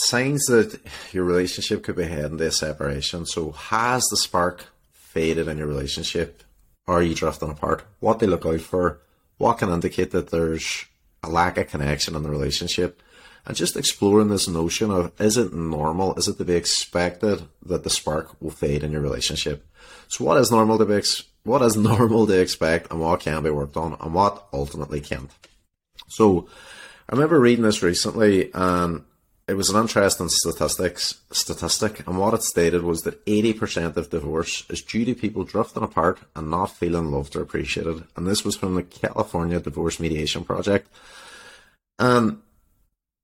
signs that your relationship could be heading to a separation. So, has the spark faded in your relationship? Are you drifting apart? What they look out for? What can indicate that there's a lack of connection in the relationship? And just exploring this notion of is it normal? Is it to be expected that the spark will fade in your relationship? So, what is normal to be ex- what is normal to expect, and what can be worked on, and what ultimately can't? So, I remember reading this recently, and it was an interesting statistics statistic, and what it stated was that 80% of divorce is due to people drifting apart and not feeling loved or appreciated. And this was from the California Divorce Mediation Project. And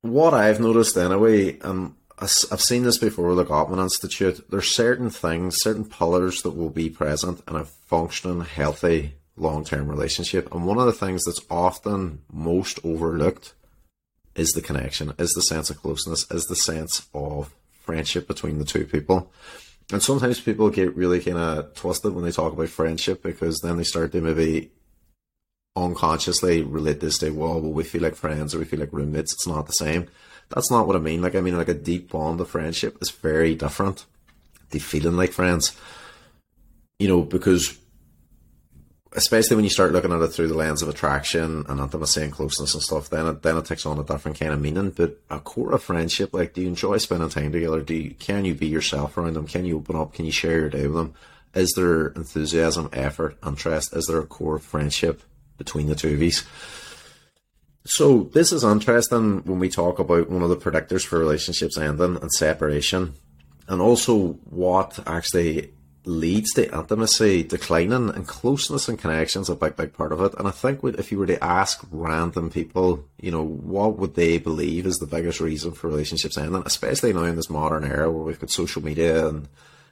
what I've noticed anyway, and I've seen this before with the Gottman Institute, there's certain things, certain pillars that will be present in a functioning, healthy, long term relationship. And one of the things that's often most overlooked is the connection, is the sense of closeness, is the sense of friendship between the two people. And sometimes people get really kind of twisted when they talk about friendship because then they start to maybe unconsciously relate this to, well, well, we feel like friends or we feel like roommates. It's not the same. That's not what I mean. Like, I mean, like a deep bond of friendship is very different. The feeling like friends, you know, because especially when you start looking at it through the lens of attraction and intimacy and closeness and stuff, then it then it takes on a different kind of meaning. But a core of friendship, like, do you enjoy spending time together? Do you, can you be yourself around them? Can you open up? Can you share your day with them? Is there enthusiasm, effort, interest? Is there a core of friendship between the two of you? So this is interesting when we talk about one of the predictors for relationships ending and separation, and also what actually leads to intimacy declining and closeness and connections a big, big part of it. And I think if you were to ask random people, you know, what would they believe is the biggest reason for relationships ending, especially now in this modern era where we've got social media and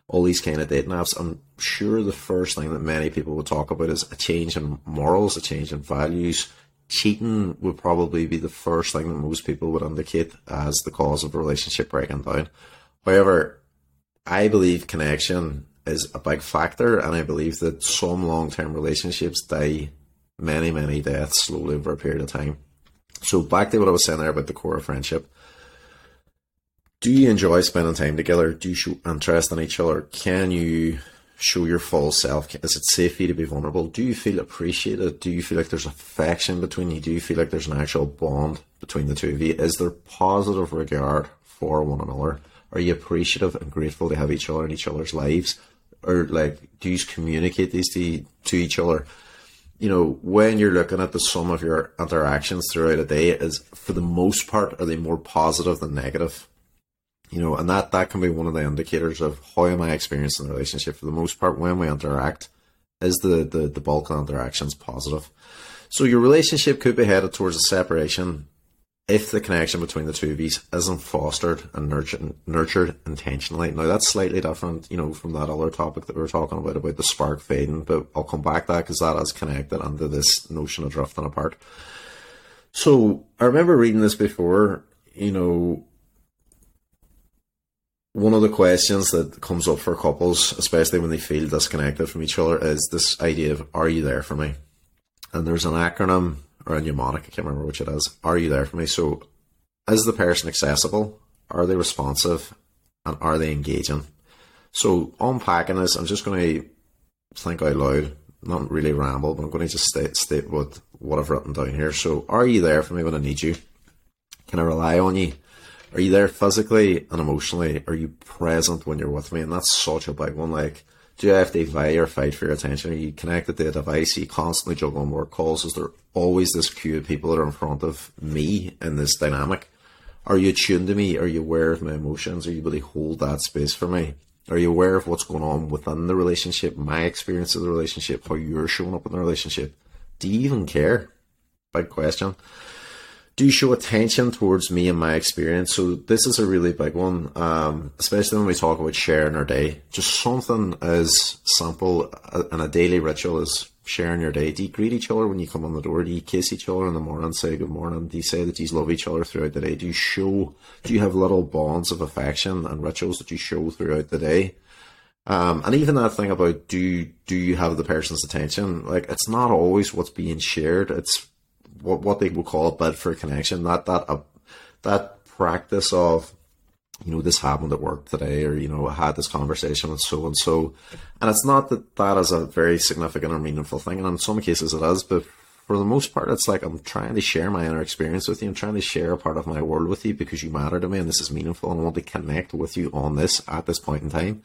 all these kind of dating apps, I'm sure the first thing that many people would talk about is a change in morals, a change in values. Cheating would probably be the first thing that most people would indicate as the cause of a relationship breaking down. However, I believe connection is a big factor, and I believe that some long term relationships die many, many deaths slowly over a period of time. So, back to what I was saying there about the core of friendship. Do you enjoy spending time together? Do you show interest in each other? Can you show your full self? Is it safe for you to be vulnerable? Do you feel appreciated? Do you feel like there's affection between you? Do you feel like there's an actual bond between the two of you? Is there positive regard for one another? Are you appreciative and grateful to have each other in each other's lives? Or like do you communicate these to, to each other? You know, when you're looking at the sum of your interactions throughout a day, is for the most part are they more positive than negative? You know, and that that can be one of the indicators of how am I experiencing the relationship. For the most part, when we interact, is the the, the bulk of interactions positive? So your relationship could be headed towards a separation if the connection between the two of you isn't fostered and nurtured, nurtured intentionally. Now that's slightly different, you know, from that other topic that we were talking about about the spark fading, but I'll come back to that because that is connected under this notion of drifting apart. So I remember reading this before, you know, one of the questions that comes up for couples, especially when they feel disconnected from each other, is this idea of "Are you there for me?" And there's an acronym or a mnemonic, I can't remember which it is. Are you there for me? So, is the person accessible? Are they responsive? And are they engaging? So, unpacking this, I'm just going to think out loud, not really ramble, but I'm going to just state, state what, what I've written down here. So, are you there for me when I need you? Can I rely on you? Are you there physically and emotionally? Are you present when you're with me? And that's such a big one. Like, do you have to vie or fight for your attention? You connected to the device? You constantly juggle more calls? Is there always this queue of people that are in front of me in this dynamic? Are you attuned to me? Are you aware of my emotions? Are you to hold that space for me? Are you aware of what's going on within the relationship, my experience of the relationship, how you're showing up in the relationship? Do you even care? Big question do you show attention towards me and my experience. So this is a really big one, um, especially when we talk about sharing our day. Just something as simple and a daily ritual as sharing your day. Do you greet each other when you come on the door? Do you kiss each other in the morning, say good morning? Do you say that you love each other throughout the day? Do you show? Do you have little bonds of affection and rituals that you show throughout the day? Um, and even that thing about do do you have the person's attention? Like it's not always what's being shared. It's what what they would call a bid for connection. That that uh, that practice of you know, this happened at work today, or, you know, I had this conversation with so and so. And it's not that that is a very significant or meaningful thing. And in some cases it is, but for the most part, it's like I'm trying to share my inner experience with you. I'm trying to share a part of my world with you because you matter to me and this is meaningful and I want to connect with you on this at this point in time.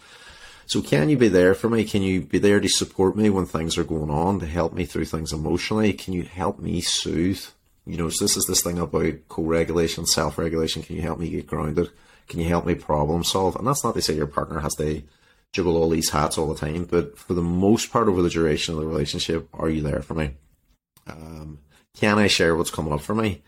So can you be there for me? Can you be there to support me when things are going on, to help me through things emotionally? Can you help me soothe? You know, so this is this thing about co-regulation, self-regulation. Can you help me get grounded? Can you help me problem solve? And that's not to say your partner has to juggle all these hats all the time, but for the most part over the duration of the relationship, are you there for me? Um, can I share what's coming up for me?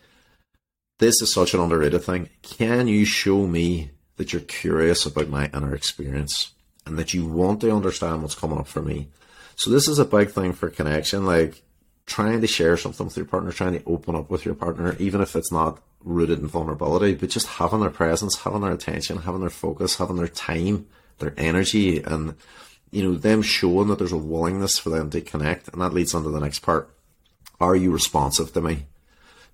This is such an underrated thing. Can you show me that you're curious about my inner experience? And that you want to understand what's coming up for me. So this is a big thing for connection, like trying to share something with your partner, trying to open up with your partner, even if it's not rooted in vulnerability, but just having their presence, having their attention, having their focus, having their time, their energy, and you know, them showing that there's a willingness for them to connect, and that leads on to the next part. Are you responsive to me?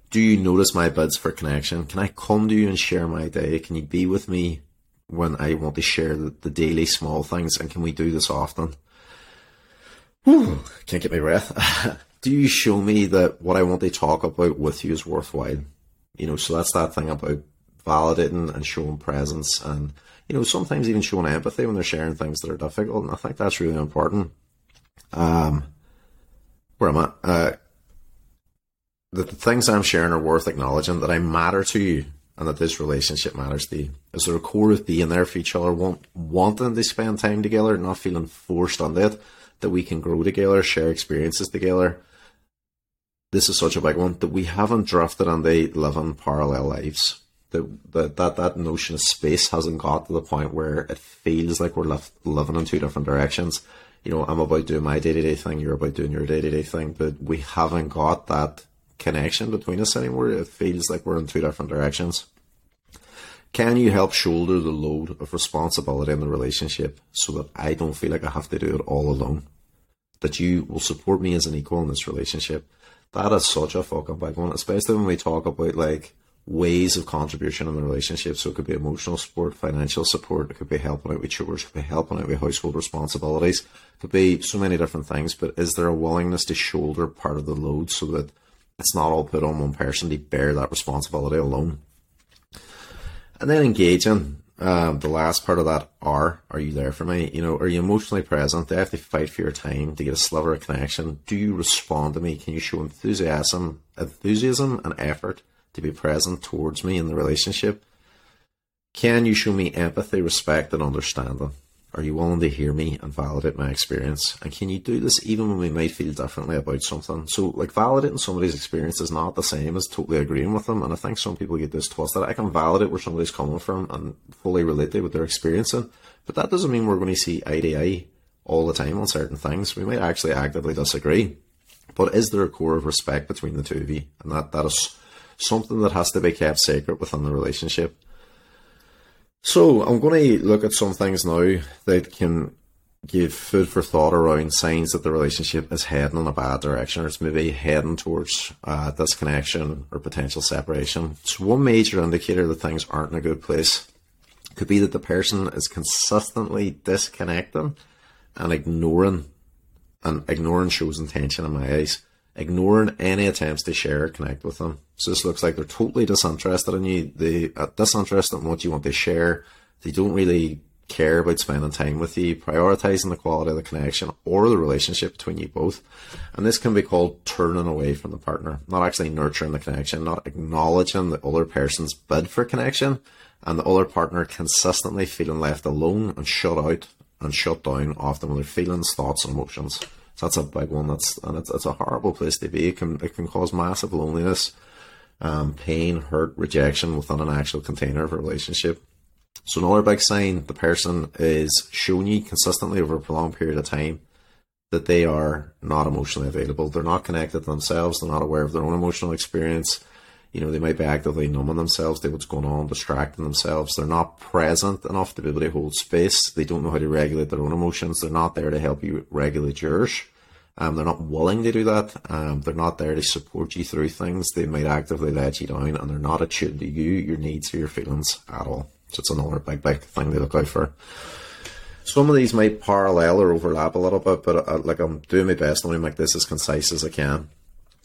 Do you notice my bids for connection? Can I come to you and share my day? Can you be with me when I want to share the, the daily small things, and can we do this often? Whew, can't get my breath. do you show me that what I want to talk about with you is worthwhile? You know, so that's that thing about validating and showing presence and you know sometimes even showing empathy when they're sharing things that are difficult and i think that's really important um where am i uh the, the things i'm sharing are worth acknowledging that i matter to you and that this relationship matters to you. Is there a core of being there for each other, want, wanting to spend time together, not feeling forced on it, that we can grow together, share experiences together? This is such a big one that we haven't drafted and they live in parallel lives. That, that that that notion of space hasn't got to the point where it feels like we're left living in two different directions. You know, I'm about doing my day to day thing, you're about doing your day to day thing, but we haven't got that connection between us anymore. It feels like we're in two different directions. Can you help shoulder the load of responsibility in the relationship so that I don't feel like I have to do it all alone? That you will support me as an equal in this relationship. That is such a fucking big one, especially when we talk about like ways of contribution in the relationship. So it could be emotional support, financial support, it could be helping out with chores, it could be helping out with household responsibilities, it could be so many different things. But is there a willingness to shoulder part of the load so that it's not all put on one person to bear that responsibility alone. And then engaging, um, the last part of that are, are you there for me? You know, are you emotionally present? I have to fight for your time to get a sliver of connection? Do you respond to me? Can you show enthusiasm, enthusiasm and effort to be present towards me in the relationship? Can you show me empathy, respect, and understanding? Are you willing to hear me and validate my experience? And can you do this even when we might feel differently about something? So, like, validating somebody's experience is not the same as totally agreeing with them. And I think some people get this twisted. I can validate where somebody's coming from and fully relate to what they're experiencing. But that doesn't mean we're going to see eye to eye all the time on certain things. We might actually actively disagree. But is there a core of respect between the two of you? And that, that is something that has to be kept sacred within the relationship. So I'm going to look at some things now that can give food for thought around signs that the relationship is heading in a bad direction or it's maybe heading towards uh, disconnection or potential separation. So one major indicator that things aren't in a good place could be that the person is consistently disconnecting and ignoring and ignoring shows intention in my eyes ignoring any attempts to share or connect with them. So this looks like they're totally disinterested in you. They are disinterested in what you want to share. They don't really care about spending time with you, prioritizing the quality of the connection or the relationship between you both. And this can be called turning away from the partner, not actually nurturing the connection, not acknowledging the other person's bid for connection, and the other partner consistently feeling left alone and shut out and shut down often with their feelings, thoughts, and emotions. So that's a big one. That's and it's, it's a horrible place to be. It can it can cause massive loneliness, um, pain, hurt, rejection within an actual container of a relationship. So another big sign the person is showing you consistently over a prolonged period of time that they are not emotionally available. They're not connected to themselves. They're not aware of their own emotional experience you know, they might be actively numbing themselves to what's going on, distracting themselves. They're not present enough to be able to hold space. They don't know how to regulate their own emotions. They're not there to help you regulate yours. Um, they're not willing to do that. Um, they're not there to support you through things. They might actively let you down and they're not attuned to you, your needs, or your feelings at all. So it's another big, big thing to look out for. Some of these might parallel or overlap a little bit, but uh, like I'm doing my best to make this as concise as I can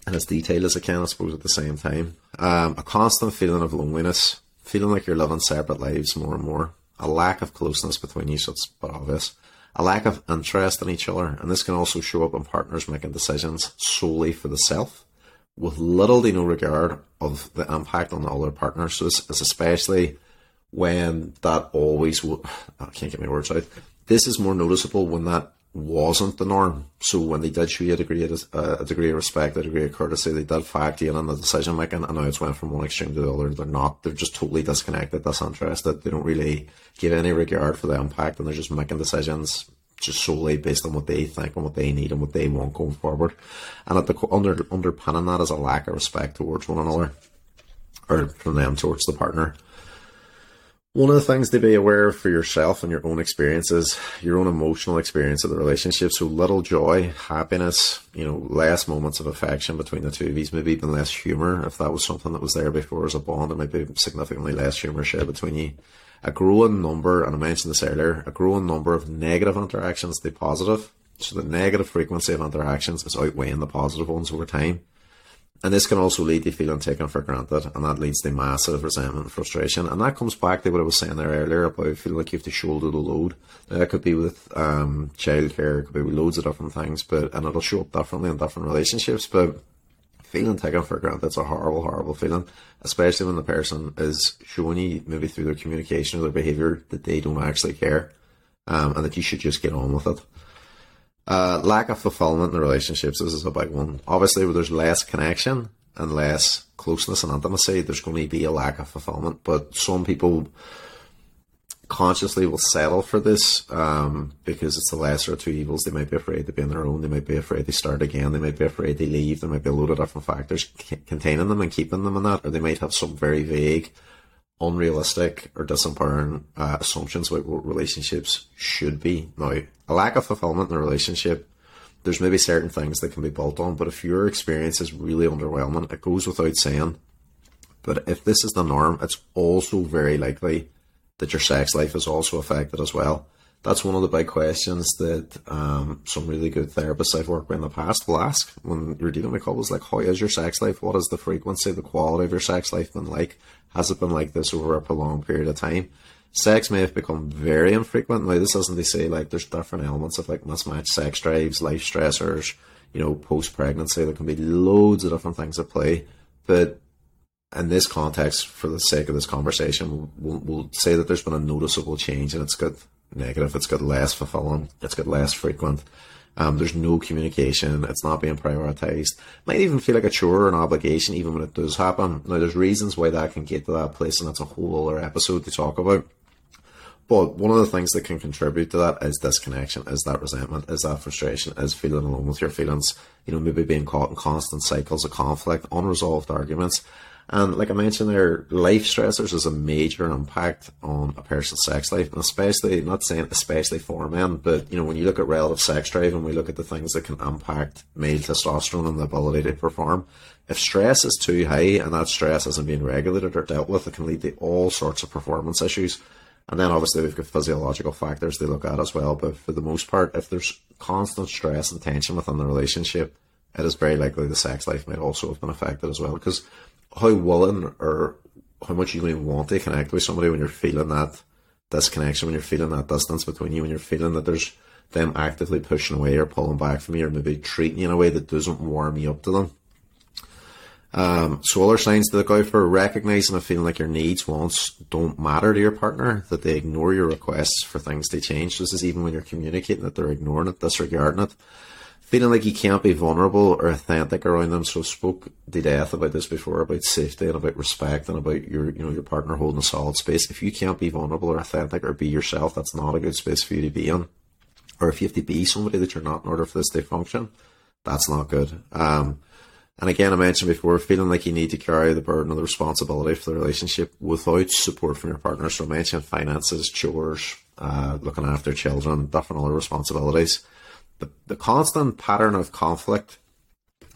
and as detailed as I can, I suppose, at the same time. Um, a constant feeling of loneliness, feeling like you're living separate lives more and more, a lack of closeness between you, so it's but obvious, a lack of interest in each other, and this can also show up in partners making decisions solely for the self, with little to no regard of the impact on the other partner. So it's, it's especially when that always, will, I can't get my words out. This is more noticeable when that wasn't the norm. So when they did show you a degree of, uh, a degree of respect, a degree of courtesy, they did factor in on the decision making, and now it's went from one extreme to the other. They're not. They're just totally disconnected, disinterested. They don't really give any regard for the impact, and they're just making decisions just solely based on what they think and what they need and what they want going forward. And at the under underpinning that is a lack of respect towards one another, or from them towards the partner. One of the things to be aware of for yourself and your own experiences, your own emotional experience of the relationship. So little joy, happiness, you know, less moments of affection between the two of you, maybe even less humour. If that was something that was there before as a bond, there might be significantly less humour shared between you. A growing number, and I mentioned this earlier, a growing number of negative interactions to positive. So the negative frequency of interactions is outweighing the positive ones over time. And this can also lead to feeling taken for granted, and that leads to massive resentment and frustration. And that comes back to what I was saying there earlier about feeling like you have to shoulder the load. That could be with um, childcare, it could be with loads of different things, but and it'll show up differently in different relationships. But feeling taken for granted is a horrible, horrible feeling, especially when the person is showing you maybe through their communication or their behaviour that they don't actually care, um, and that you should just get on with it. Uh, lack of fulfillment in relationships. This is a big one. Obviously, where there's less connection and less closeness and intimacy, there's going to be a lack of fulfillment. But some people consciously will settle for this um, because it's the lesser of two evils. They might be afraid to be on their own. They might be afraid to start again. They might be afraid to leave. There might be a load of different factors containing them and keeping them in that. Or they might have some very vague unrealistic or disempowering uh, assumptions about what relationships should be. Now, a lack of fulfillment in a relationship, there's maybe certain things that can be built on, but if your experience is really underwhelming, it goes without saying. But if this is the norm, it's also very likely that your sex life is also affected as well that's one of the big questions that um, some really good therapists I've worked with in the past will ask when you're dealing with couples like, how is your sex life? What is the frequency, the quality of your sex life been like? Has it been like this over a prolonged period of time? Sex may have become very infrequent. Now, this isn't to say like there's different elements of like mismatched sex drives, life stressors, you know, post pregnancy. There can be loads of different things at play. But in this context, for the sake of this conversation, we'll, we'll say that there's been a noticeable change and it's got negative. It's got less fulfilling. It's got less frequent. Um, there's no communication. It's not being prioritized. Might even feel like a chore or an obligation, even when it does happen. Now, there's reasons why that can get to that place, and that's a whole other episode to talk about. But one of the things that can contribute to that is disconnection, is that resentment, is that frustration, is feeling alone with your feelings. You know, maybe being caught in constant cycles of conflict, unresolved arguments, and like I mentioned there, life stressors is a major impact on a person's sex life, and especially not saying especially for men, but you know when you look at relative sex drive and we look at the things that can impact male testosterone and the ability to perform, if stress is too high and that stress isn't being regulated or dealt with, it can lead to all sorts of performance issues. And then obviously we've got physiological factors they look at as well. But for the most part, if there's constant stress and tension within the relationship, it is very likely the sex life might also have been affected as well. Because how willing or how much you even want to connect with somebody when you're feeling that disconnection, when you're feeling that distance between you, when you're feeling that there's them actively pushing away or pulling back from you, or maybe treating you in a way that doesn't warm you up to them. Um, other signs to look out for recognizing and feeling like your needs, wants don't matter to your partner, that they ignore your requests for things to change. This is even when you're communicating that they're ignoring it, disregarding it feeling like you can't be vulnerable or authentic around them. So spoke to death about this before about safety and about respect and about your you know your partner holding a solid space. If you can't be vulnerable or authentic or be yourself, that's not a good space for you to be in. Or if you have to be somebody that you're not in order for this to function, that's not good. Um, and again, I mentioned before, feeling like you need to carry the burden of the responsibility for the relationship without support from your partner. So I mentioned finances, chores, uh, looking after children, different other responsibilities the, the constant pattern of conflict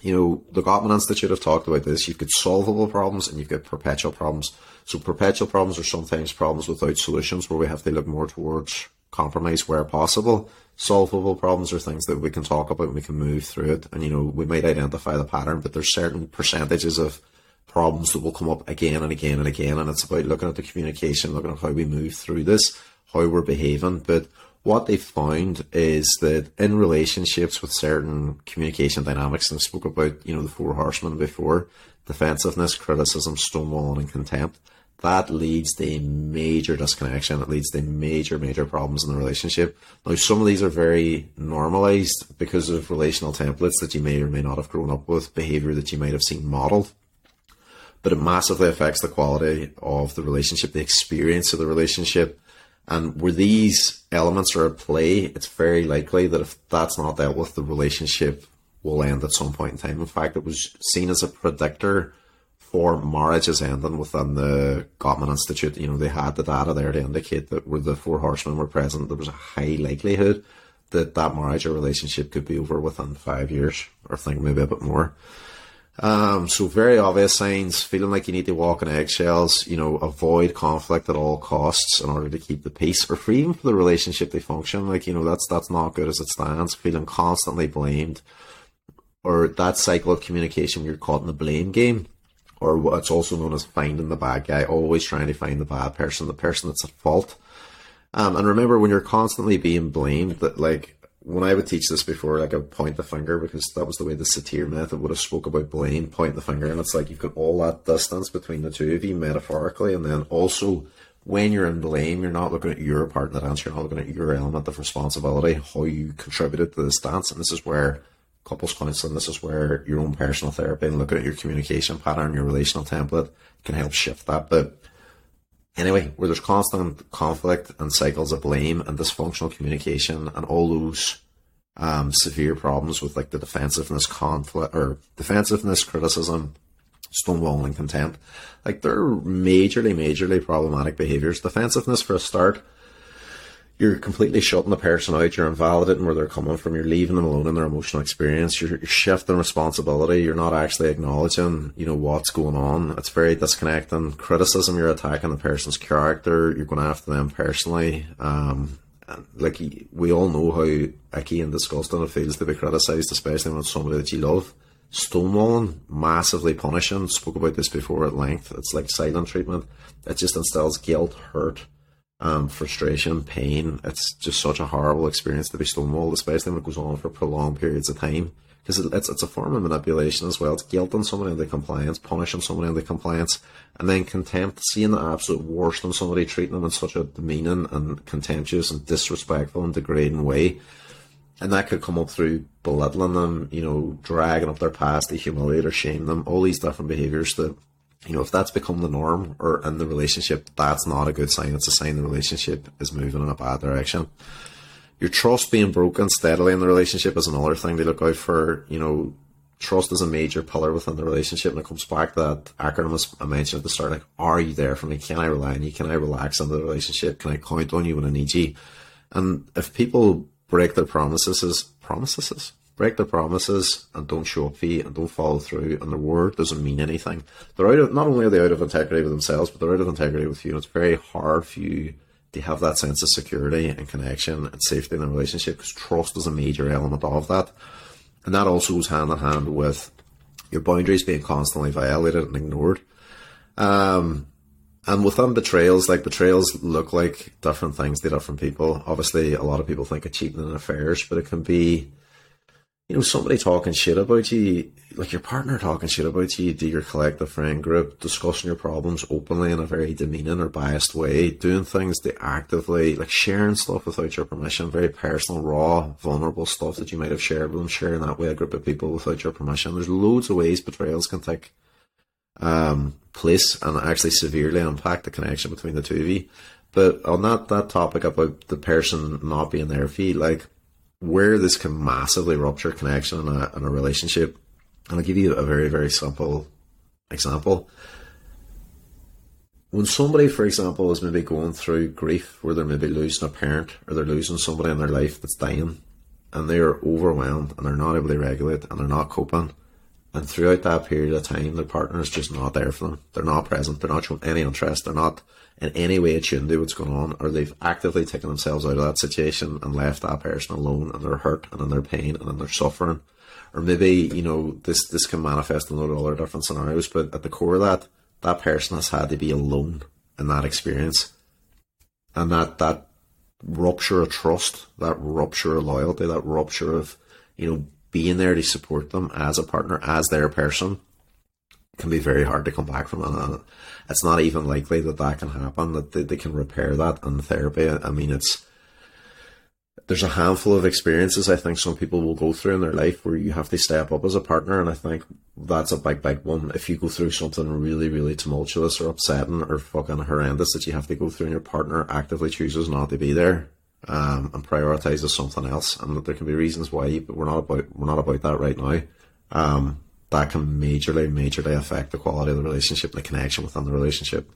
you know, the Gottman Institute have talked about this. You've got solvable problems and you've got perpetual problems. So perpetual problems are sometimes problems without solutions where we have to look more towards compromise where possible. Solvable problems are things that we can talk about and we can move through it. And, you know, we might identify the pattern, but there's certain percentages of problems that will come up again and again and again. And it's about looking at the communication, looking at how we move through this, how we're behaving. But what they found is that in relationships with certain communication dynamics, and I spoke about, you know, the four horsemen before, defensiveness, criticism, stonewalling, and contempt, that leads to a major disconnection. It leads to major, major problems in the relationship. Now, some of these are very normalized because of relational templates that you may or may not have grown up with, behavior that you might have seen modeled. But it massively affects the quality of the relationship, the experience of the relationship, and where these elements are at play, it's very likely that if that's not dealt with, the relationship will end at some point in time. In fact, it was seen as a predictor for marriages ending within the Gottman Institute. You know, they had the data there to indicate that where the four horsemen were present, there was a high likelihood that that marriage or relationship could be over within five years, or I think maybe a bit more. Um, so very obvious signs, feeling like you need to walk on eggshells, you know, avoid conflict at all costs in order to keep the peace or even for the relationship to function. Like, you know, that's, that's not good as it stands. Feeling constantly blamed or that cycle of communication you're caught in the blame game or what's also known as finding the bad guy, always trying to find the bad person, the person that's at fault. Um, and remember when you're constantly being blamed that like when I would teach this before, like I would point the finger because that was the way the satir method would have spoke about blame, point the finger, and it's like you've got all that distance between the two of you metaphorically, and then also when you're in blame, you're not looking at your part in the dance, you're not looking at your element of responsibility, how you contributed to this dance, and this is where couples counseling, this is where your own personal therapy and looking at your communication pattern, your relational template can help shift that. But Anyway, where there's constant conflict and cycles of blame and dysfunctional communication and all those um, severe problems with like the defensiveness, conflict or defensiveness, criticism, stonewalling, contempt, like they're majorly, majorly problematic behaviors. Defensiveness, for a start, you're completely shutting the person out. You're invalidating where they're coming from. You're leaving them alone in their emotional experience. You're, you're, shifting responsibility. You're not actually acknowledging, you know, what's going on. It's very disconnecting. Criticism, you're attacking the person's character. You're going after them personally. Um, like we all know how icky and disgusting it feels to be criticised, especially when it's somebody that you love. Stonewalling, massively punishing. Spoke about this before at length. It's like silent treatment. It just instills guilt, hurt um, frustration, pain. It's just such a horrible experience to be stonewalled, especially when it goes on for prolonged periods of time. Because it's, it's a form of manipulation as well. It's guilting somebody into compliance, punishing somebody into compliance, and then contempt, seeing the absolute worst in somebody, treating them in such a demeaning and contemptuous and disrespectful and degrading way. And that could come up through belittling them, you know, dragging up their past to humiliate or shame them, all these different behaviours that you know, if that's become the norm or in the relationship, that's not a good sign. It's a sign the relationship is moving in a bad direction. Your trust being broken steadily in the relationship is another thing to look out for. You know, trust is a major pillar within the relationship, and it comes back to that acronym I mentioned at the start. Like, are you there for me? Can I rely on you? Can I relax into the relationship? Can I count on you when I need you? And if people break their promises, promises, break their promises and don't show up for you and don't follow through and their word doesn't mean anything. They're out of not only are they out of integrity with themselves, but they're out of integrity with you. And it's very hard for you to have that sense of security and connection and safety in a relationship because trust is a major element of that. And that also goes hand in hand with your boundaries being constantly violated and ignored. Um, and within betrayals, like betrayals look like different things to different people. Obviously, a lot of people think of cheating in affairs, but it can be you know, somebody talking shit about you, like your partner talking shit about you to your collective friend group, discussing your problems openly in a very demeaning or biased way, doing things to actively, like sharing stuff without your permission, very personal, raw, vulnerable stuff that you might have shared with them, sharing that with a group of people without your permission. There's loads of ways betrayals can take um, place and actually severely impact the connection between the two of you. But on that, that topic about the person not being there for you, like, where this can massively rupture connection in a, in a relationship. And I'll give you a very, very simple example. When somebody, for example, is maybe going through grief where they're maybe losing a parent or they're losing somebody in their life that's dying and they're overwhelmed and they're not able to regulate and they're not coping And throughout that period of time, their partner is just not there for them. They're not present. They're not showing any interest. They're not in any way attuned to what's going on, or they've actively taken themselves out of that situation and left that person alone, and they're hurt and in their pain and in their suffering. Or maybe you know this this can manifest in a lot of other different scenarios, but at the core of that, that person has had to be alone in that experience, and that that rupture of trust, that rupture of loyalty, that rupture of you know being there to support them as a partner, as their person, can be very hard to come back from. And it's not even likely that that can happen, that they, they can repair that in therapy. I mean, it's, there's a handful of experiences I think some people will go through in their life where you have to step up as a partner, and I think that's a big, big one. If you go through something really, really tumultuous or upsetting or fucking horrendous that you have to go through, and your partner actively chooses not to be there, um, and prioritizes something else, and that there can be reasons why, but we're not about we're not about that right now. Um, that can majorly, majorly affect the quality of the relationship, and the connection within the relationship.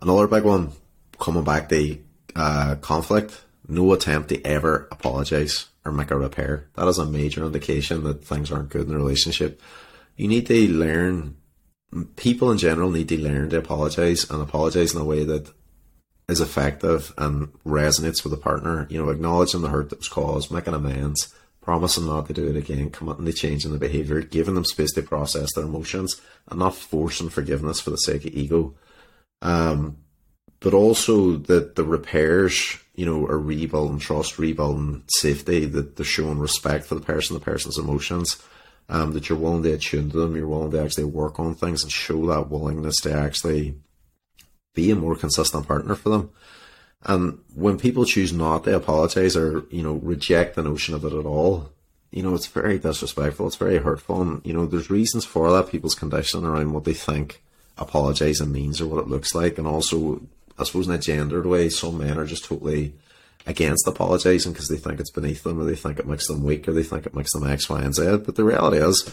Another big one, coming back to uh, conflict, no attempt to ever apologize or make a repair. That is a major indication that things aren't good in the relationship. You need to learn. People in general need to learn to apologize and apologize in a way that is effective and resonates with the partner. You know, acknowledging the hurt that was caused, making amends, promising not to do it again, committing to changing the behaviour, giving them space to process their emotions, and not forcing forgiveness for the sake of ego. Um, but also that the repairs, you know, are rebuilding trust, rebuilding safety, that they're showing respect for the person, the person's emotions, um, that you're willing to attune to them, you're willing to actually work on things and show that willingness to actually be a more consistent partner for them. And when people choose not to apologize or, you know, reject the notion of it at all, you know, it's very disrespectful. It's very hurtful. And, you know, there's reasons for that. People's conditioning around what they think apologizing means or what it looks like. And also, I suppose in a gendered way, some men are just totally against apologizing because they think it's beneath them or they think it makes them weak or they think it makes them X, Y, and Z. But the reality is,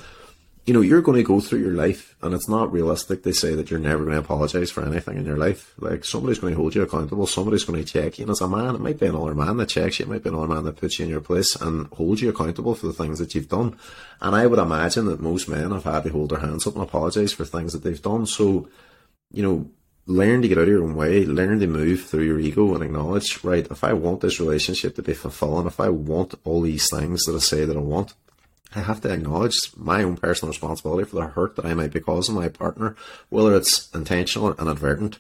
you know, you're going to go through your life, and it's not realistic to say that you're never going to apologize for anything in your life. Like, somebody's going to hold you accountable, somebody's going to check you. And as a man, it might be another man that checks you, it might be another man that puts you in your place and holds you accountable for the things that you've done. And I would imagine that most men have had to hold their hands up and apologize for things that they've done. So, you know, learn to get out of your own way, learn to move through your ego and acknowledge, right, if I want this relationship to be fulfilling, if I want all these things that I say that I want, I have to acknowledge my own personal responsibility for the hurt that I might be causing my partner, whether it's intentional or inadvertent.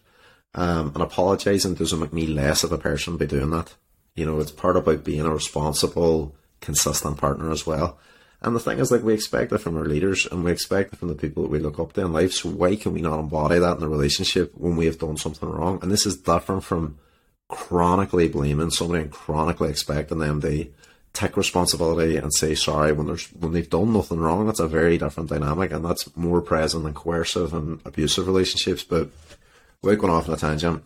Um, and apologising doesn't make me less of a person by doing that. You know, it's part about being a responsible, consistent partner as well. And the thing is, like, we expect it from our leaders and we expect it from the people that we look up to in life. So why can we not embody that in a relationship when we have done something wrong? And this is different from chronically blaming somebody and chronically expecting them to take responsibility and say sorry when there's when they've done nothing wrong. That's a very different dynamic, and that's more present in coercive and abusive relationships. But we're going off on a tangent.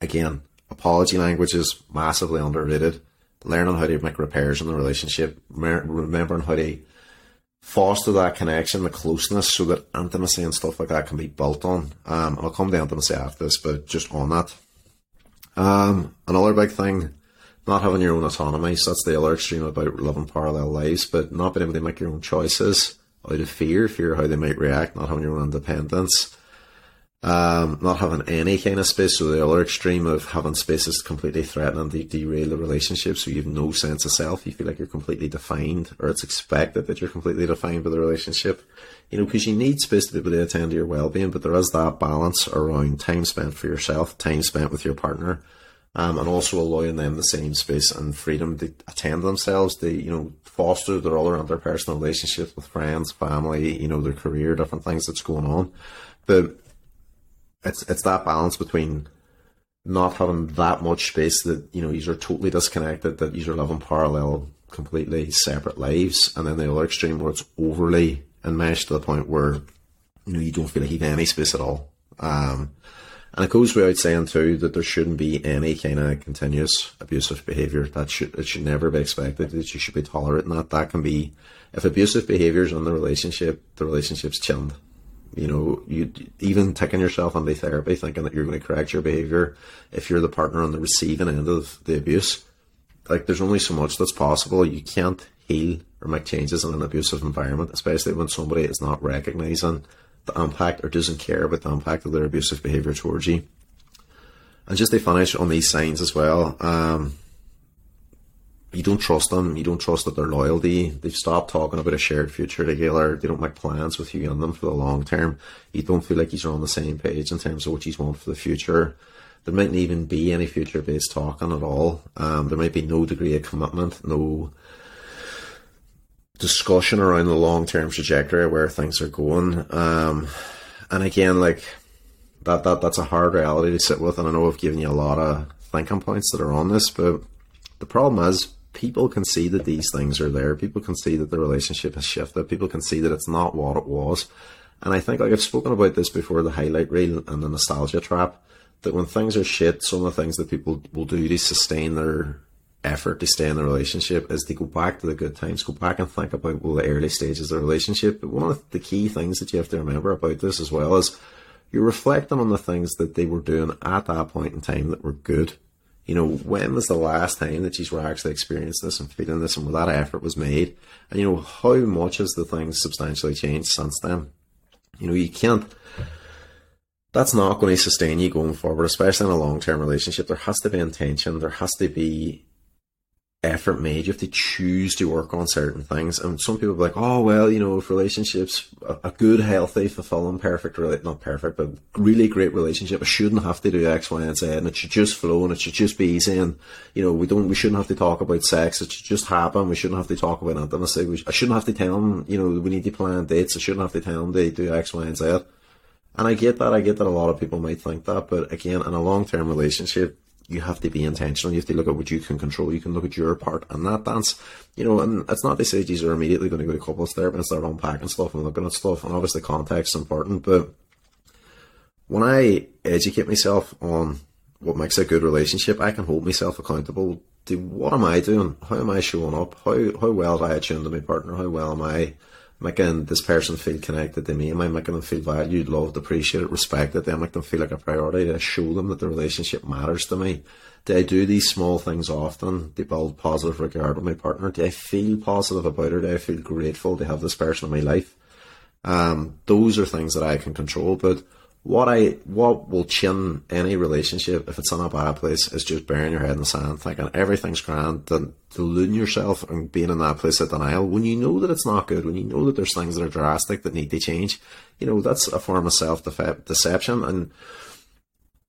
Again, apology language is massively underrated. Learning how to make repairs in the relationship, remembering how to foster that connection, the closeness, so that intimacy and stuff like that can be built on. Um, I'll come to intimacy after this, but just on that. Um, another big thing not having your own autonomy. So that's the other extreme about living parallel lives, but not being able to make your own choices out of fear, fear how they might react, not having your own independence, um, not having any kind of space. So the other extreme of having spaces completely threatening to derail the relationship. So you have no sense of self. You feel like you're completely defined, or it's expected that you're completely defined by the relationship. You know, because you need space to be able to attend to your well-being, but there is that balance around time spent for yourself, time spent with your partner um, and also allowing them the same space and freedom to attend themselves, to you know foster their other interpersonal relationships with friends, family, you know their career, different things that's going on. But it's it's that balance between not having that much space that you know you are totally disconnected, that you are living parallel, completely separate lives, and then the other extreme where it's overly enmeshed to the point where you know you don't feel like you have any space at all. Um, and it goes without saying too that there shouldn't be any kind of continuous abusive behaviour. That should it should never be expected. That you should be tolerating that. That can be if abusive behaviour is in the relationship, the relationship's chilled. You know, you even taking yourself into therapy, thinking that you're going to correct your behaviour if you're the partner on the receiving end of the abuse. Like there's only so much that's possible. You can't heal or make changes in an abusive environment, especially when somebody is not recognizing the impact or doesn't care about the impact of their abusive behaviour towards you. And just to finish on these signs as well, um, you don't trust them. You don't trust that they're loyalty. They've stopped talking about a shared future together. They don't make plans with you and them for the long term. You don't feel like you're on the same page in terms of what you want for the future. There mightn't even be any future based talking at all. Um, there might be no degree of commitment, no discussion around the long term trajectory where things are going. Um, and again, like that, that that's a hard reality to sit with. And I know I've given you a lot of thinking points that are on this, but the problem is people can see that these things are there. People can see that the relationship has shifted. People can see that it's not what it was. And I think like I've spoken about this before, the highlight reel and the nostalgia trap, that when things are shit, some of the things that people will do to sustain their effort to stay in the relationship is to go back to the good times, go back and think about well, the early stages of the relationship. But one of the key things that you have to remember about this as well is you're reflecting on the things that they were doing at that point in time that were good. You know, when was the last time that you were actually experiencing this and feeling this and where that effort was made? And you know, how much has the things substantially changed since then? You know, you can't that's not going to sustain you going forward, especially in a long term relationship. There has to be intention, there has to be effort made. You have to choose to work on certain things. And some people are like, oh, well, you know, if relationships, a, good, healthy, fulfilling, perfect, really, not perfect, but really great relationship, I shouldn't have to do X, Y, and Z, and it should just flow and it should just be easy. And, you know, we don't, we shouldn't have to talk about sex. It should just happen. We shouldn't have to talk about intimacy. We, I shouldn't have to tell them, you know, we need to plan dates. I shouldn't have to tell them they do X, Y, and Z. And I get that. I get that a lot of people might think that. But again, in a long term relationship, you have to be intentional. You have to look at what you can control. You can look at your part in that dance. You know, and it's not to say these are immediately going to go to couples therapy and start unpacking stuff and looking at stuff. And obviously, context is important. But when I educate myself on what makes a good relationship, I can hold myself accountable to what am I doing? How am I showing up? How how well do I attune to my partner? How well am I making this person feel connected to me? Am I making them feel valued, loved, appreciated, respected? Do I make them feel like a priority? Do I show them that the relationship matters to me? Do I do these small things often to build positive regard with my partner? Do I feel positive about her? Do I feel grateful to have this person in my life? Um, those are things that I can control, but what I what will chin any relationship if it's in a bad place is just burying your head in the sand, thinking everything's grand, then deluding yourself and being in that place of denial when you know that it's not good, when you know that there's things that are drastic that need to change. You know that's a form of self deception, and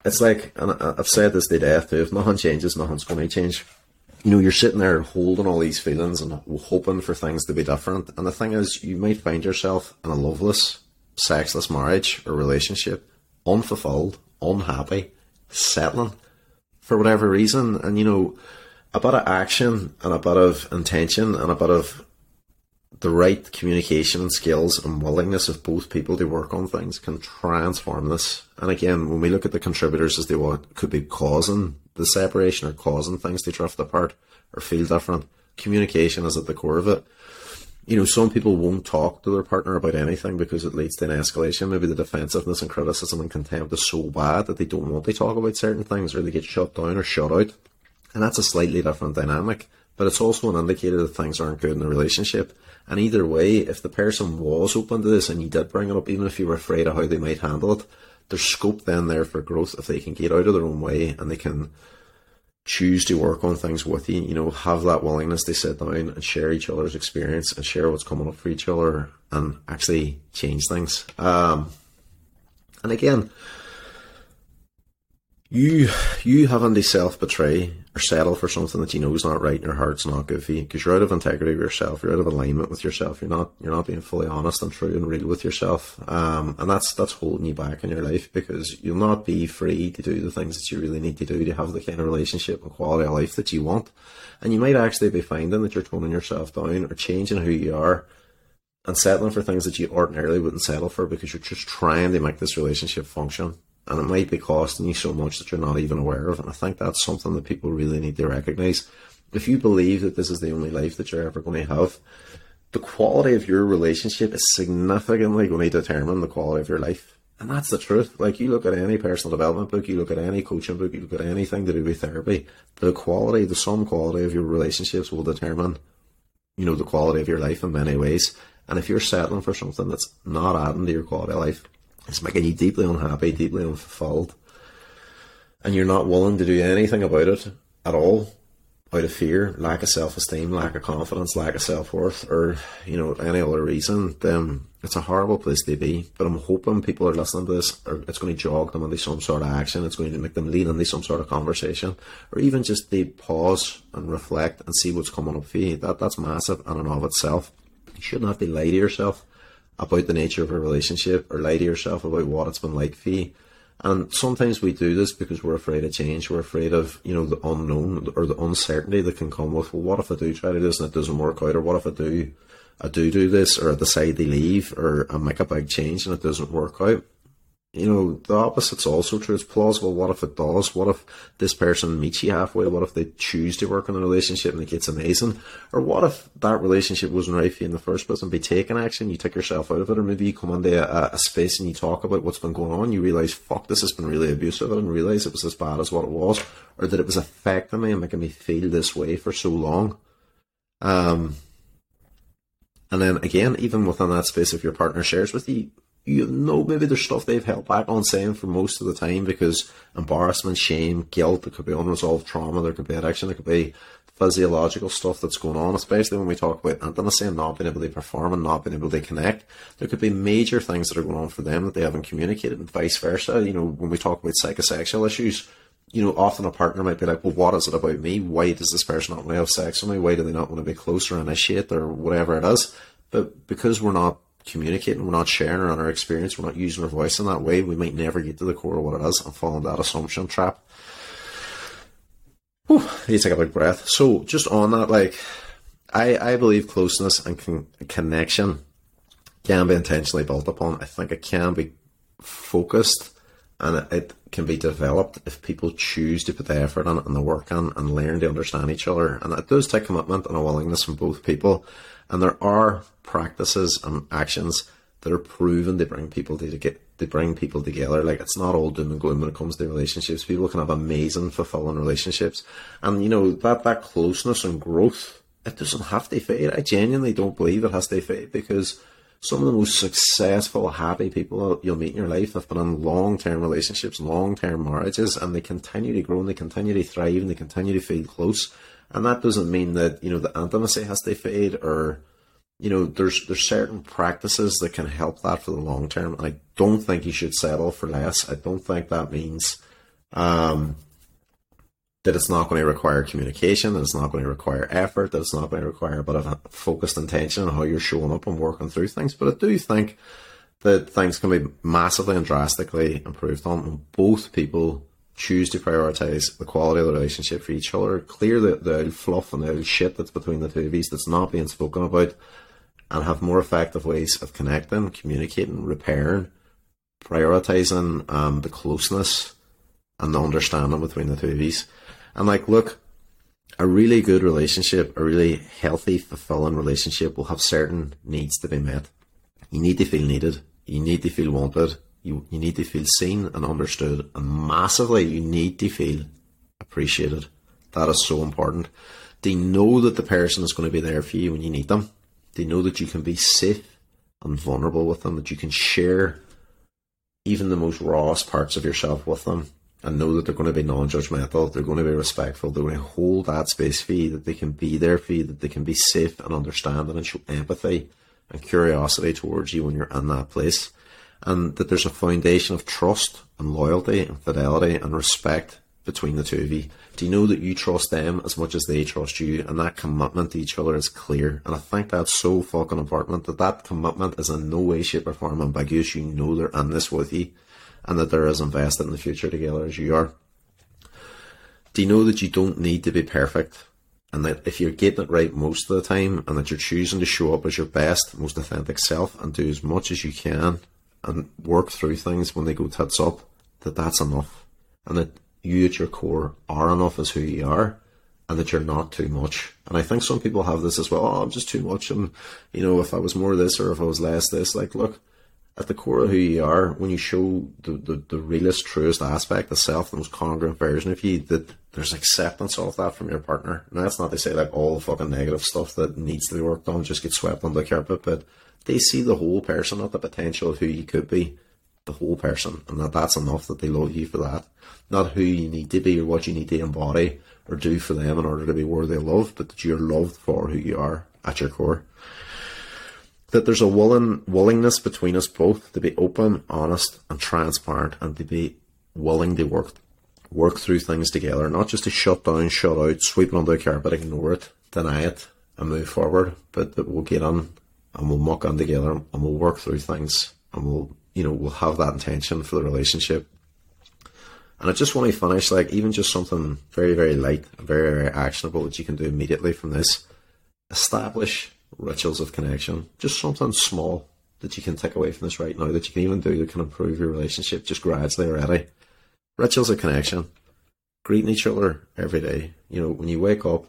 it's like, and I've said this to death too. If nothing changes, nothing's going to change. You know, you're sitting there holding all these feelings and hoping for things to be different. And the thing is, you might find yourself in a loveless sexless marriage or relationship, unfulfilled, unhappy, settling for whatever reason. And you know, a bit of action and a bit of intention and a bit of the right communication and skills and willingness of both people to work on things can transform this. And again, when we look at the contributors as they what could be causing the separation or causing things to drift apart or feel different, communication is at the core of it you know, some people won't talk to their partner about anything because it leads to an escalation. Maybe the defensiveness and criticism and contempt is so bad that they don't want to talk about certain things or they get shut down or shut out. And that's a slightly different dynamic. But it's also an indicator that things aren't good in the relationship. And either way, if the person was open to this and you did bring it up, even if you were afraid of how they might handle it, there's scope then there for growth if they can get out of their own way and they can choose to work on things with you, you know, have that willingness to sit down and share each other's experience and share what's coming up for each other and actually change things. Um, and again, you you having to self betray or settle for something that you know is not right and your heart's not good for you because you're out of integrity with yourself, you're out of alignment with yourself, you're not you're not being fully honest and true and real with yourself, um, and that's that's holding you back in your life because you'll not be free to do the things that you really need to do to have the kind of relationship and quality of life that you want, and you might actually be finding that you're toning yourself down or changing who you are and settling for things that you ordinarily wouldn't settle for because you're just trying to make this relationship function and it might be costing you so much that you're not even aware of. And I think that's something that people really need to recognize. If you believe that this is the only life that you're ever going to have, the quality of your relationship is significantly going to determine the quality of your life. And that's the truth. Like you look at any personal development book, you look at any coaching book, you look at anything to do with therapy, the quality, the sum quality of your relationships will determine you know, the quality of your life in many ways. And if you're settling for something that's not adding to your quality of life, it's making you deeply unhappy, deeply unfulfilled, and you're not willing to do anything about it at all, out of fear, lack of self esteem, lack of confidence, lack of self worth, or you know any other reason, then it's a horrible place to be. But I'm hoping people are listening to this, or it's going to jog them into some sort of action. It's going to make them lean into some sort of conversation, or even just they pause and reflect and see what's coming up for you. That that's massive in and of itself. You shouldn't have to lie to yourself about the nature of a relationship, or lie to yourself about what it's been like for you and sometimes we do this because we're afraid of change. We're afraid of, you know, the unknown or the uncertainty that can come with, well, what if I do try to do this and it doesn't work out? Or what if I do, I do do this or I decide to leave or I make a big change and it doesn't work out? You know, the opposite's also true. It's plausible. What if it does? What if this person meets you halfway? What if they choose to work in a relationship and it gets amazing? Or what if that relationship wasn't right for you in the first place and be taking action? You take yourself out of it, or maybe you come into a, a space and you talk about what's been going on. You realize, fuck, this has been really abusive. I didn't realize it was as bad as what it was, or that it was affecting me and making me feel this way for so long. Um, and then again, even within that space, if your partner shares with you, you know maybe there's stuff they've held back on saying for most of the time because embarrassment, shame, guilt, there could be unresolved trauma, there could be addiction, there could be physiological stuff that's going on, especially when we talk about intimacy and not being able to perform and not being able to connect. There could be major things that are going on for them that they haven't communicated and vice versa. You know, when we talk about psychosexual issues, you know, often a partner might be like, well, what is it about me? Why does this person not want to have sex with me? Why do they not want to be closer, initiate, or whatever it is? But because we're not communicating, we're not sharing on our experience, we're not using our voice in that way, we might never get to the core of what it is and fall into that assumption trap. Whew, you take a big breath. So, just on that, like, I, I believe closeness and con- connection can be intentionally built upon. I think it can be focused and it, it can be developed if people choose to put the effort on it and the work on and learn to understand each other. And it does take commitment and a willingness from both people. And there are practices and actions that are proven to bring people to get to bring people together. Like it's not all doom and gloom when it comes to relationships. People can have amazing, fulfilling relationships, and you know that that closeness and growth. It doesn't have to fade. I genuinely don't believe it has to fade because some of the most successful, happy people you'll meet in your life have been in long term relationships, long term marriages, and they continue to grow and they continue to thrive and they continue to feel close. And that doesn't mean that, you know, the intimacy has to fade or, you know, there's there's certain practices that can help that for the long term. And I don't think you should settle for less. I don't think that means um, that it's not going to require communication, that it's not going to require effort, that it's not going to require a bit of a focused intention on how you're showing up and working through things. But I do think that things can be massively and drastically improved on both people choose to prioritize the quality of the relationship for each other, clear the, the fluff and the shit that's between the two of you that's not being spoken about, and have more effective ways of connecting, communicating, repairing, prioritizing um, the closeness and the understanding between the two of you. And like, look, a really good relationship, a really healthy, fulfilling relationship will have certain needs to be met. You need to feel needed. You need to feel wanted. You, you need to feel seen and understood. And massively, you need to feel appreciated. That is so important. They know that the person is going to be there for you when you need them. They know that you can be safe and vulnerable with them, that you can share even the most rawest parts of yourself with them and know that they're going to be non-judgmental, they're going to be respectful, they're going to hold that space for you, that they can be there for you, that they can be safe and understanding and show empathy and curiosity towards you when you're in that place. And that there's a foundation of trust and loyalty and fidelity and respect between the two of you. Do you know that you trust them as much as they trust you and that commitment to each other is clear? And I think that's so fucking important that that commitment is in no way, shape or form ambiguous. You know they're in this with you and that they're as invested in the future together as you are. Do you know that you don't need to be perfect? And that if you're getting it right most of the time, and that you're choosing to show up as your best, most authentic self, and do as much as you can, and work through things when they go tits up, that that's enough, and that you at your core are enough as who you are, and that you're not too much. And I think some people have this as well. Oh, I'm just too much, and you know, if I was more this or if I was less this, like, look, at the core of who you are, when you show the, the, the realest, truest aspect, the self, the most congruent version of you, that there's acceptance of that from your partner. And that's not to say like all the fucking negative stuff that needs to be worked on just gets swept under the carpet, but they see the whole person, not the potential of who you could be, the whole person, and that that's enough that they love you for that. Not who you need to be or what you need to embody or do for them in order to be worthy of love, but that you're loved for who you are at your core that there's a willing willingness between us both to be open, honest, and transparent, and to be willing to work work through things together, not just to shut down, shut out, sweep under the carpet, ignore it, deny it, and move forward, but that we'll get on and we'll muck on together and we'll work through things and we'll you know we'll have that intention for the relationship. And I just want to finish like even just something very very light, very very actionable that you can do immediately from this. Establish rituals of connection. Just something small that you can take away from this right now that you can even do that can improve your relationship just gradually already. Rituals of connection. Greeting each other every day. You know, when you wake up,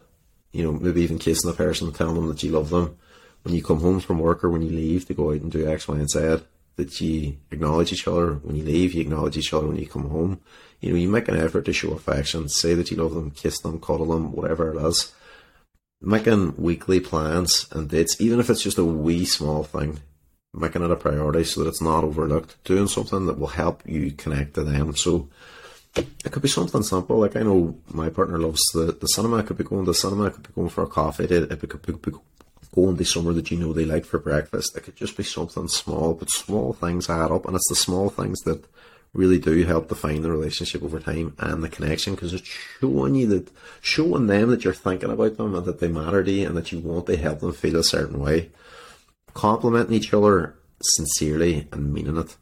you know, maybe even kissing the person, telling them that you love them. When you come home from work or when you leave to go out and do X, Y, and Z, that you acknowledge each other. When you leave, you acknowledge each other when you come home. You know, you make an effort to show affection, say that you love them, kiss them, cuddle them, whatever it is making weekly plans and dates, even if it's just a wee small thing, making it a priority so that it's not overlooked, doing something that will help you connect to them. So it could be something simple. Like I know my partner loves the, the cinema. It could be going to the cinema. It could be going for a coffee date. It could be going to somewhere that you know they like for breakfast. It could just be something small, but small things add up, and it's the small things that really do help define the relationship over time and the connection because it's showing you that showing them that you're thinking about them and that they matter to you and that you want to help them feel a certain way. Complimenting each other sincerely and meaning it.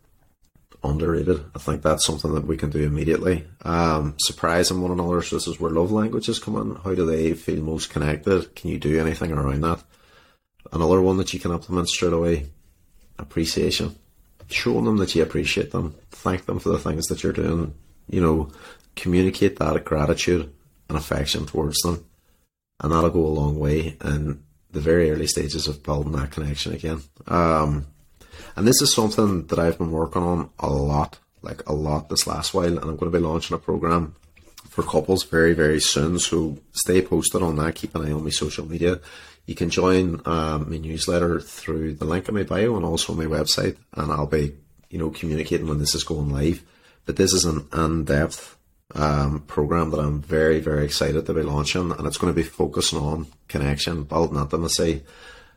Underrated. I think that's something that we can do immediately. Um, surprising one another. So this is where love languages come in. How do they feel most connected? Can you do anything around that? Another one that you can implement straight away. Appreciation showing them that you appreciate them, thank them for the things that you're doing, you know, communicate that gratitude and affection towards them. And that'll go a long way in the very early stages of building that connection again. Um, and this is something that I've been working on a lot, like a lot this last while, and I'm going to be launching a program for couples very, very soon. So stay posted on that. Keep an eye on my social media. You can join um, my newsletter through the link in my bio and also my website, and I'll be, you know, communicating when this is going live. But this is an in-depth um, program that I'm very, very excited to be launching, and it's going to be focusing on connection, building intimacy,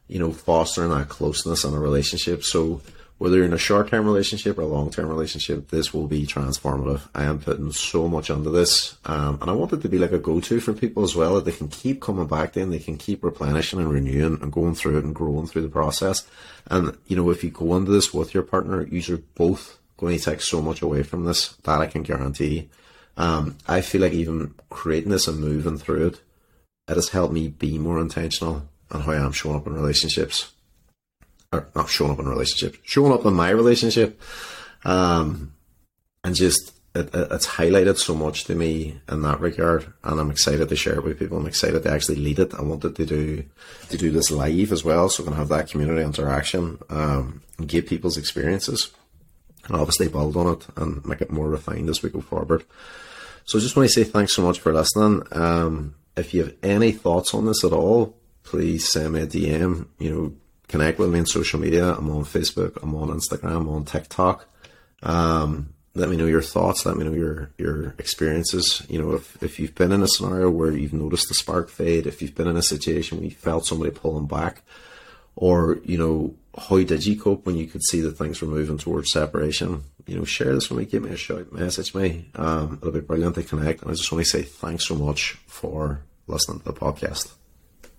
you know, fostering that closeness in a relationship. So whether you're in a short term relationship or a long term relationship, this will be transformative. I am putting so much into this, um, and I want it to be like a go to for people as well that they can keep coming back and they can keep replenishing and renewing and going through it and growing through the process. And you know, if you go into this with your partner, you're both going to take so much away from this that I can guarantee. Um, I feel like even creating this and moving through it, it has helped me be more intentional on how I am showing up in relationships or not showing up in a relationship, showing up in my relationship, um, and just it, it, it's highlighted so much to me in that regard, and I'm excited to share it with people. I'm excited to actually lead it. I wanted to do to do this live as well, so we can have that community interaction um, and give people's experiences, and obviously build on it and make it more refined as we go forward. So I just want to say thanks so much for listening. Um, if you have any thoughts on this at all, please send me a DM. You know, connect with me on social media. I'm on Facebook. I'm on Instagram. I'm on TikTok. Um, let me know your thoughts. Let me know your your experiences. You know, if, if you've been in a scenario where you've noticed the spark fade, if you've been in a situation where you felt somebody pulling back, or you know, how did you cope when you could see that things were moving towards separation? You know, share this with me. Give me a shout. Message me. Um, it'll be brilliant to connect. And I just want to say thanks so much for listening to the podcast.